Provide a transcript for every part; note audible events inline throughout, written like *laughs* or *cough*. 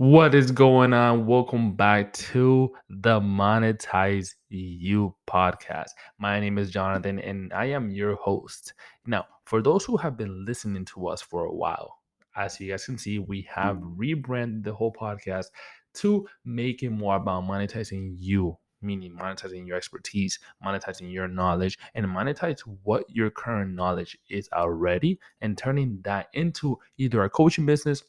What is going on? Welcome back to the Monetize You podcast. My name is Jonathan and I am your host. Now, for those who have been listening to us for a while, as you guys can see, we have mm-hmm. rebranded the whole podcast to make it more about monetizing you, meaning monetizing your expertise, monetizing your knowledge, and monetize what your current knowledge is already and turning that into either a coaching business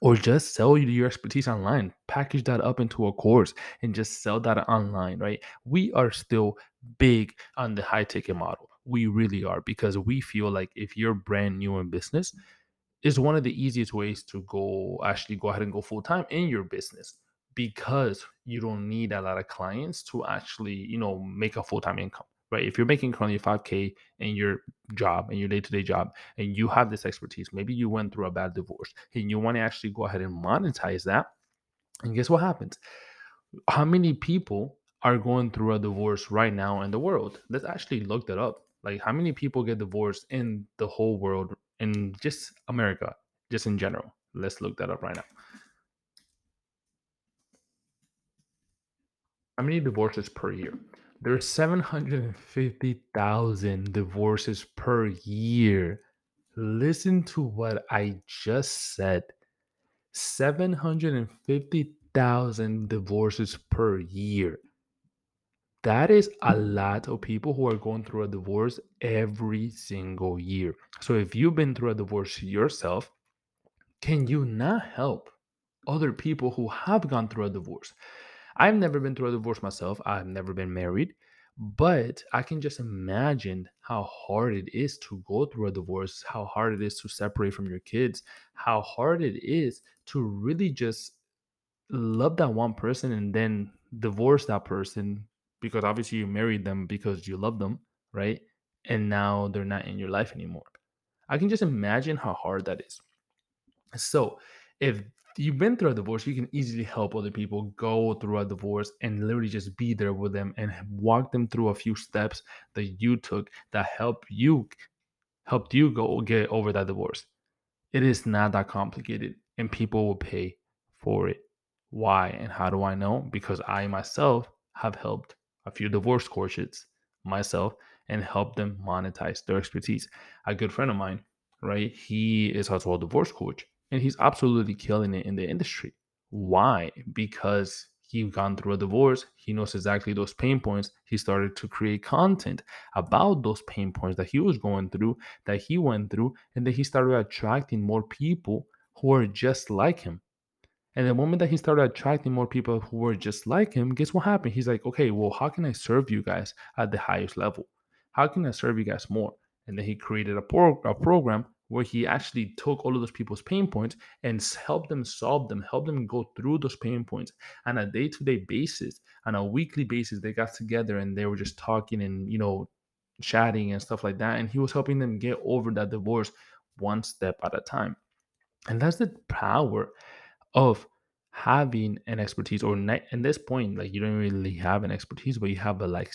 or just sell your expertise online. Package that up into a course and just sell that online right? We are still big on the high ticket model. We really are because we feel like if you're brand new in business is one of the easiest ways to go actually go ahead and go full time in your business because you don't need a lot of clients to actually you know make a full time income right? If you're making currently 5k in your job in your day-to-day job and you have this expertise maybe you went through a bad divorce and you want to actually go ahead and monetize that and guess what happens? How many people are going through a divorce right now in the world? Let's actually look that up. Like how many people get divorced in the whole world in just america just in general? Let's look that up right now. How many divorces per year there's 750,000 divorces per year. Listen to what I just said 750,000 divorces per year. That is a lot of people who are going through a divorce every single year. So, if you've been through a divorce yourself, can you not help other people who have gone through a divorce? I've never been through a divorce myself. I've never been married, but I can just imagine how hard it is to go through a divorce, how hard it is to separate from your kids, how hard it is to really just love that one person and then divorce that person because obviously you married them because you love them, right? And now they're not in your life anymore. I can just imagine how hard that is. So, if you've been through a divorce, you can easily help other people go through a divorce and literally just be there with them and walk them through a few steps that you took that help you helped you go get over that divorce. It is not that complicated and people will pay for it. Why and how do I know? Because I myself have helped a few divorce courses myself and helped them monetize their expertise. A good friend of mine, right? He is also a divorce coach and he's absolutely killing it in the industry. Why? Because he's gone through a divorce. He knows exactly those pain points. He started to create content about those pain points that he was going through, that he went through, and then he started attracting more people who are just like him. And the moment that he started attracting more people who were just like him, guess what happened? He's like, okay, well, how can I serve you guys at the highest level? How can I serve you guys more? And then he created a, pro- a program where he actually took all of those people's pain points and helped them solve them, helped them go through those pain points on a day-to-day basis, on a weekly basis. They got together and they were just talking and you know, chatting and stuff like that. And he was helping them get over that divorce one step at a time. And that's the power of having an expertise or not, at this point like you don't really have an expertise but you have a like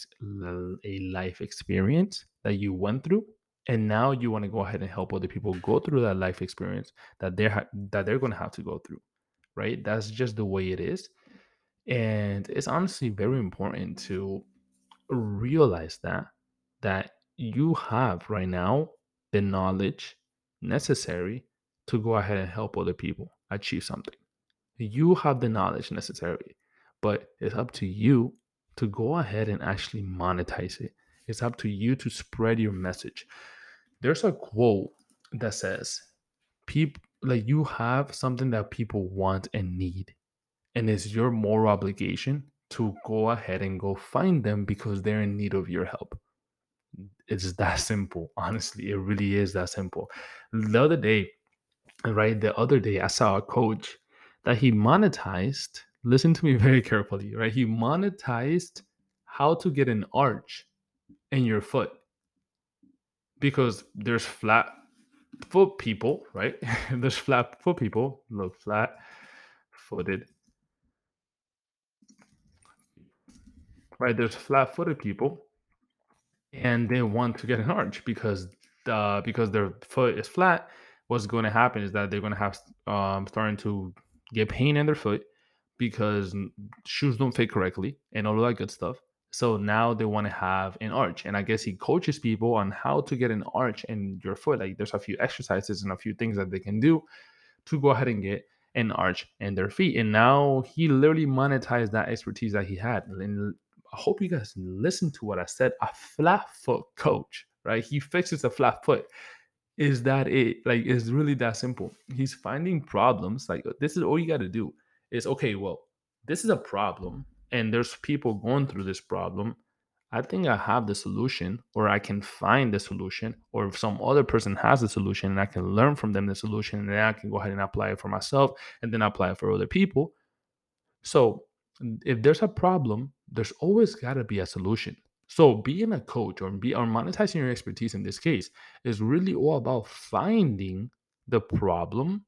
a life experience that you went through and now you want to go ahead and help other people go through that life experience that they're ha- that they're going to have to go through right? That's just the way it is and it's honestly very important to realize that that you have right now the knowledge necessary to go ahead and help other people achieve something. You have the knowledge necessary but it's up to you to go ahead and actually monetize it. It's up to you to spread your message there's a quote that says people like you have something that people want and need and it's your moral obligation to go ahead and go find them because they're in need of your help. It's that simple honestly. It really is that simple. The other day right the other day i saw a coach that he monetized listen to me *laughs* very carefully right? He monetized how to get an arch in your foot because there's flat foot people, right? *laughs* there's flat foot people, look flat footed. Right, there's flat footed people and they want to get an arch because uh, because their foot is flat. What's going to happen is that they're going to have um, starting to get pain in their foot because shoes don't fit correctly and all of that good stuff. So now they want to have an arch. And I guess he coaches people on how to get an arch in your foot. Like there's a few exercises and a few things that they can do to go ahead and get an arch in their feet. And now he literally monetized that expertise that he had. And I hope you guys listen to what I said. A flat foot coach, right? He fixes a flat foot. Is that it? Like, it's really that simple. He's finding problems. Like, this is all you got to do is okay, well, this is a problem and there's people going through this problem, I think I have the solution, or I can find the solution, or if some other person has the solution and I can learn from them the solution, and then I can go ahead and apply it for myself and then apply it for other people. So if there's a problem, there's always got to be a solution. So being a coach or be or monetizing your expertise in this case is really all about finding the problem,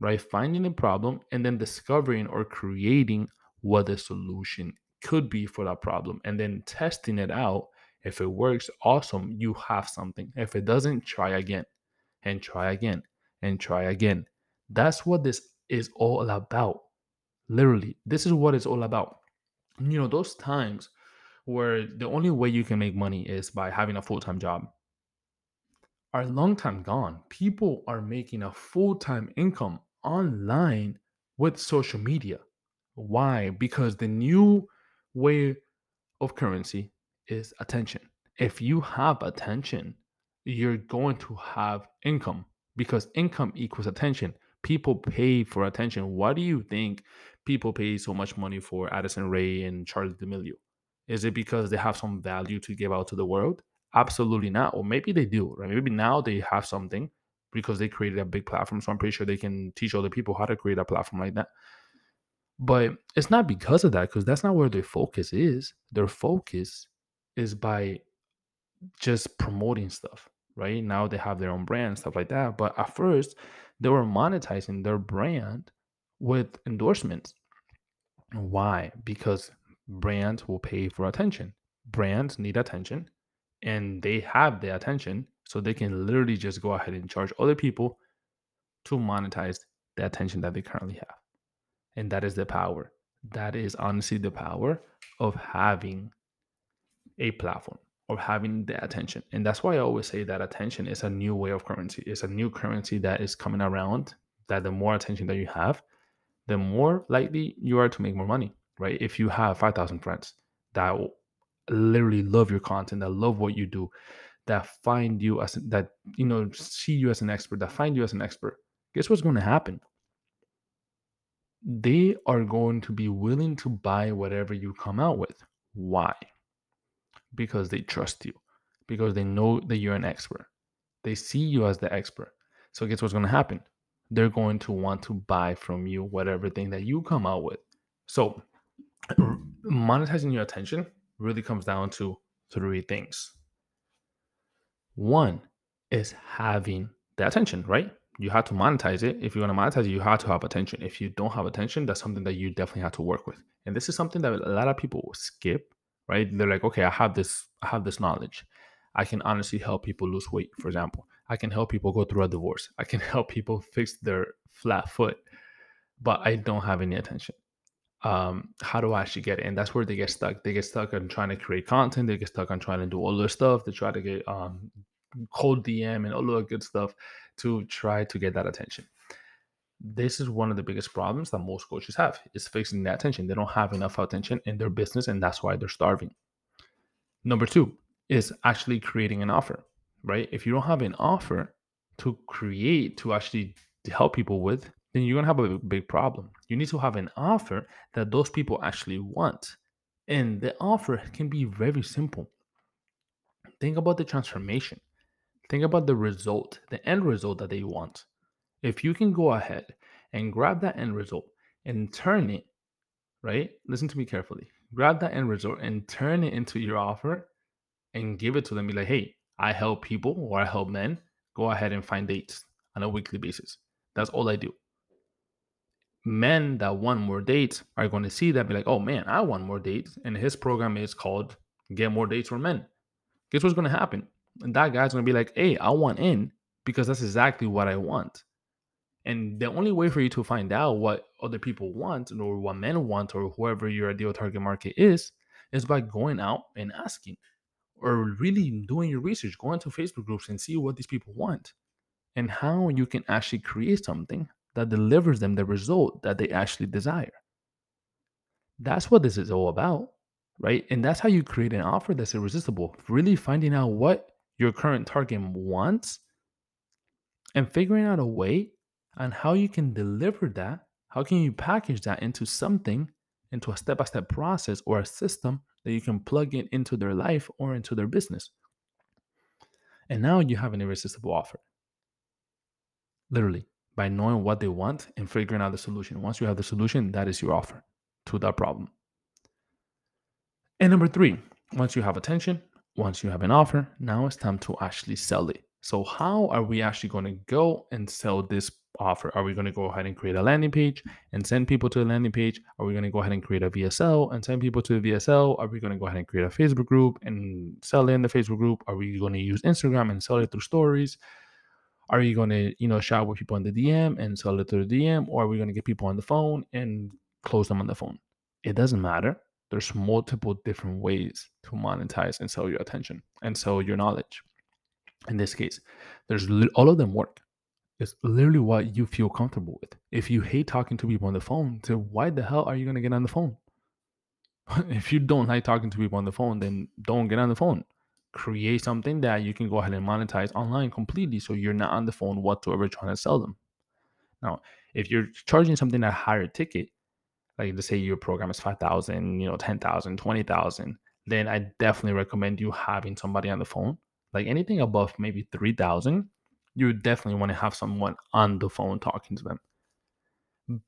right? Finding the problem and then discovering or creating what the solution could be for that problem and then testing it out. If it works, awesome, you have something. If it doesn't, try again and try again and try again. That's what this is all about. Literally, this is what it's all about. You know, those times where the only way you can make money is by having a full time job are long time gone. People are making a full time income online with social media. Why? Because the new way of currency is attention. If you have attention, you're going to have income because income equals attention. People pay for attention. Why do you think people pay so much money for Addison Rae and Charli D'Amelio? Is it because they have some value to give out to the world? Absolutely not. Or maybe they do, right? Maybe now they have something because they created a big platform. So I'm pretty sure they can teach other people how to create a platform like that. But it's not because of that, because that's not where their focus is. Their focus is by just promoting stuff, right? Now they have their own brand, stuff like that. But at first, they were monetizing their brand with endorsements. Why? Because brands will pay for attention. Brands need attention and they have the attention. So they can literally just go ahead and charge other people to monetize the attention that they currently have. And that is the power. That is honestly the power of having a platform or having the attention. And that's why I always say that attention is a new way of currency. It's a new currency that is coming around. That the more attention that you have, the more likely you are to make more money, right? If you have 5,000 friends that literally love your content, that love what you do, that find you as that, you know, see you as an expert, that find you as an expert, guess what's going to happen? They are going to be willing to buy whatever you come out with. Why? Because they trust you, because they know that you're an expert. They see you as the expert. So, guess what's going to happen? They're going to want to buy from you whatever thing that you come out with. So, monetizing your attention really comes down to three things. One is having the attention, right? You have to monetize it. If you want to monetize it, you have to have attention. If you don't have attention, that's something that you definitely have to work with. And this is something that a lot of people skip, right? They're like, okay, I have this, I have this knowledge. I can honestly help people lose weight, for example. I can help people go through a divorce. I can *laughs* help people fix their flat foot, but I don't have any attention. Um, how do I actually get it? And that's where they get stuck. They get stuck on trying to create content. They get stuck on trying to do all this stuff. They try to get um, cold DM and all that good stuff to try to get that attention. This is one of the biggest problems that most coaches have is fixing that attention. They don't have enough attention in their business, and that's why they're starving. Number two is actually creating an offer, right? If you don't have an offer to create to actually help people with, then you're gonna have a big problem. You need to have an offer that those people actually want. And the offer can be very simple. Think about the transformation. Think about the result, the end result that they want. If you can go ahead and grab that end result and turn it, right? Listen to me carefully. Grab that end result and turn it into your offer and give it to them. Be like, hey, I help people or I help men go ahead and find dates on a weekly basis. That's all I do. Men that want more dates are going to see that, be like, oh man, I want more dates. And his program is called Get More Dates for Men. Guess what's going to happen? And that guy's gonna be like, hey, I want in because that's exactly what I want. And the only way for you to find out what other people want or what men want or whoever your ideal target market is, is by going out and asking or really doing your research, going to Facebook groups and see what these people want and how you can actually create something that delivers them the result that they actually desire. That's what this is all about, right? And that's how you create an offer that's irresistible. Really finding out what your current target wants and figuring out a way on how you can deliver that. How can you package that into something, into a step by step process or a system that you can plug it into their life or into their business? And now you have an irresistible offer. Literally, by knowing what they want and figuring out the solution. Once you have the solution, that is your offer to that problem. And number three, once you have attention, once you have an offer, now it's time to actually sell it. So, how are we actually going to go and sell this offer? Are we going to go ahead and create a landing page and send people to the landing page? Are we going to go ahead and create a VSL and send people to the VSL? Are we going to go ahead and create a Facebook group and sell it in the Facebook group? Are we going to use Instagram and sell it through stories? Are you going to, you know, shout with people in the DM and sell it through the DM? Or are we going to get people on the phone and close them on the phone? It doesn't matter. There's multiple different ways to monetize and sell your attention and sell your knowledge. In this case, there's all of them work. It's literally what you feel comfortable with. If you hate talking to people on the phone, so why the hell are you to get on the phone? *laughs* if you don't like talking to people on the phone, then don't get on the phone. Create something that you can go ahead and monetize online completely so you're not on the phone whatsoever trying to sell them. Now, if you're charging something at higher ticket, like let's say your program is 5,000, you know, 10,000, 20,000, then I definitely recommend you having somebody on the phone. Like anything above maybe 3,000, you definitely want to have someone on the phone talking to them.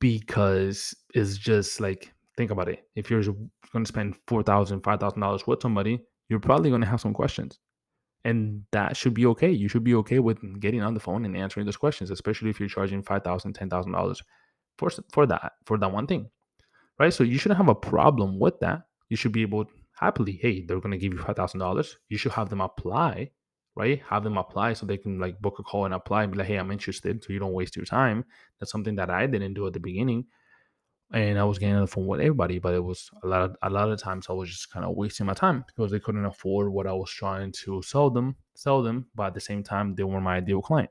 Because it's just like think about it. If you're going to spend $4000 $5000 with somebody you're probably going to have some questions. And that should be okay. You should be okay with getting on the phone and answering those questions especially if you're charging $5000 $10000 for, for that for that one thing right so you shouldn't have a problem with that you should be able happily hey they're to give you $5000 you should have them apply right? Have them apply so they can like book a call and apply and be like, hey, I'm interested. So you don't waste your time. That's something that I didn't do at the beginning. And I was getting on the phone with everybody, but it was a lot of a lot of times I was just kind of wasting my time because they couldn't afford what I was trying to sell them, sell them, but at the same time they were my ideal client.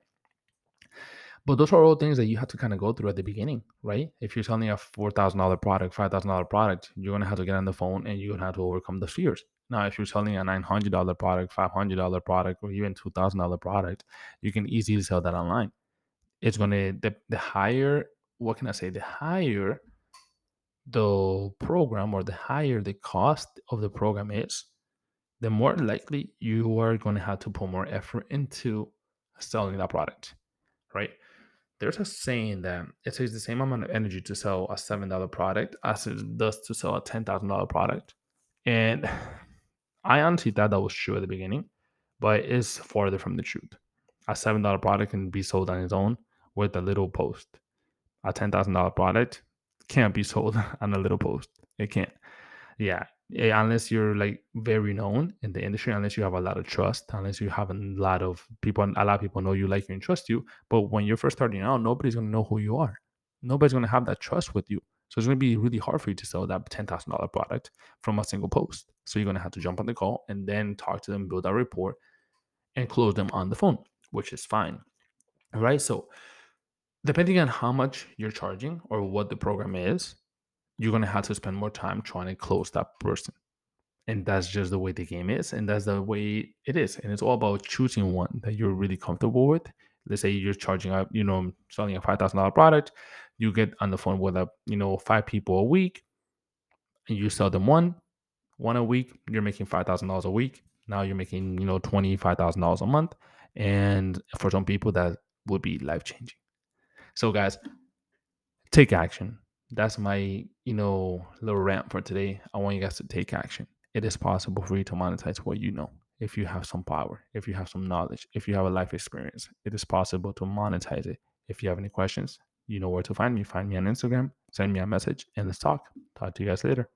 But those are all things that you have to kind of go through at the beginning, right? If you're selling a four thousand dollar product, five thousand dollar product, you're gonna have to get on the phone and you're gonna have to overcome the fears. Now, if you're selling a nine hundred dollar product, five hundred dollar product, or even two thousand dollar product, you can easily sell that online. It's gonna the, the higher what can I say? The higher the program or the higher the cost of the program is, the more likely you are going to have to put more effort into selling that product, right? There's a saying that it takes the same amount of energy to sell a seven dollar product as it does to sell a ten thousand dollar product. And *sighs* I honestly thought that was true at the beginning, but it's farther from the truth. A seven dollar product can be sold on its own with a little post. A ten thousand dollar product can't be sold *laughs* on a little post. It can't. Yeah, yeah, unless you're like very known in the industry, unless you have a lot of trust, unless you have a lot of people, a lot of people know you, like you, and trust you. But when you're first starting out, nobody's gonna know who you are. Nobody's gonna have that trust with you. So it's gonna be really hard for you to sell that ten thousand dollar product from a single post. So you're gonna have to jump on the call and then talk to them, build that report, and close them on the phone, which is fine. All right. So depending on how much you're charging or what the program is, you're going to have to spend more time trying to close that person. And that's just the way the game is. And that's the way it is. And it's all about choosing one that you're really comfortable with. Let's say you're charging up, you know, selling a $5,000 product. You get on the phone with, a, you know, five people a week and you sell them one, one a week. You're making $5,000 a week. Now you're making, you know, $25,000 a month. And for some people, that would be life changing. So, guys, take action that's my you know little rant for today. I want you guys to take action. It is possible for you to monetize what you know if you have some power if you have some knowledge if you have a life experience. It is possible to monetize it. If you have any questions you know where to find me. Find me on instagram send me a message and let's talk. Talk to you guys later